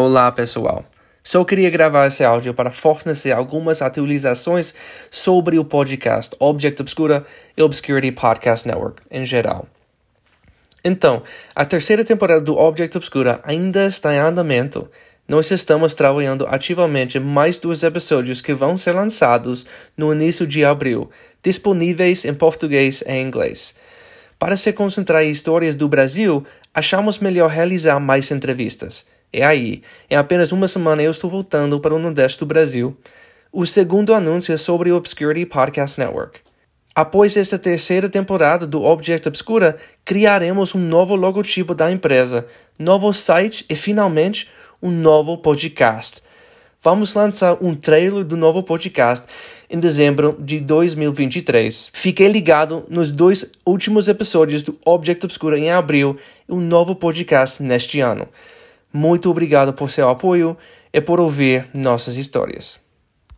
Olá, pessoal. Só queria gravar esse áudio para fornecer algumas atualizações sobre o podcast Object Obscura e Obscurity Podcast Network em geral. Então, a terceira temporada do Object Obscura ainda está em andamento. Nós estamos trabalhando ativamente mais dois episódios que vão ser lançados no início de abril, disponíveis em português e inglês. Para se concentrar em histórias do Brasil, achamos melhor realizar mais entrevistas. É aí, em apenas uma semana eu estou voltando para o Nordeste do Brasil. O segundo anúncio é sobre o Obscurity Podcast Network. Após esta terceira temporada do Object Obscura, criaremos um novo logotipo da empresa, novo site e, finalmente, um novo podcast. Vamos lançar um trailer do novo podcast em dezembro de 2023. Fiquei ligado nos dois últimos episódios do Object Obscura em abril e um novo podcast neste ano. Muito obrigado por seu apoio e por ouvir nossas histórias.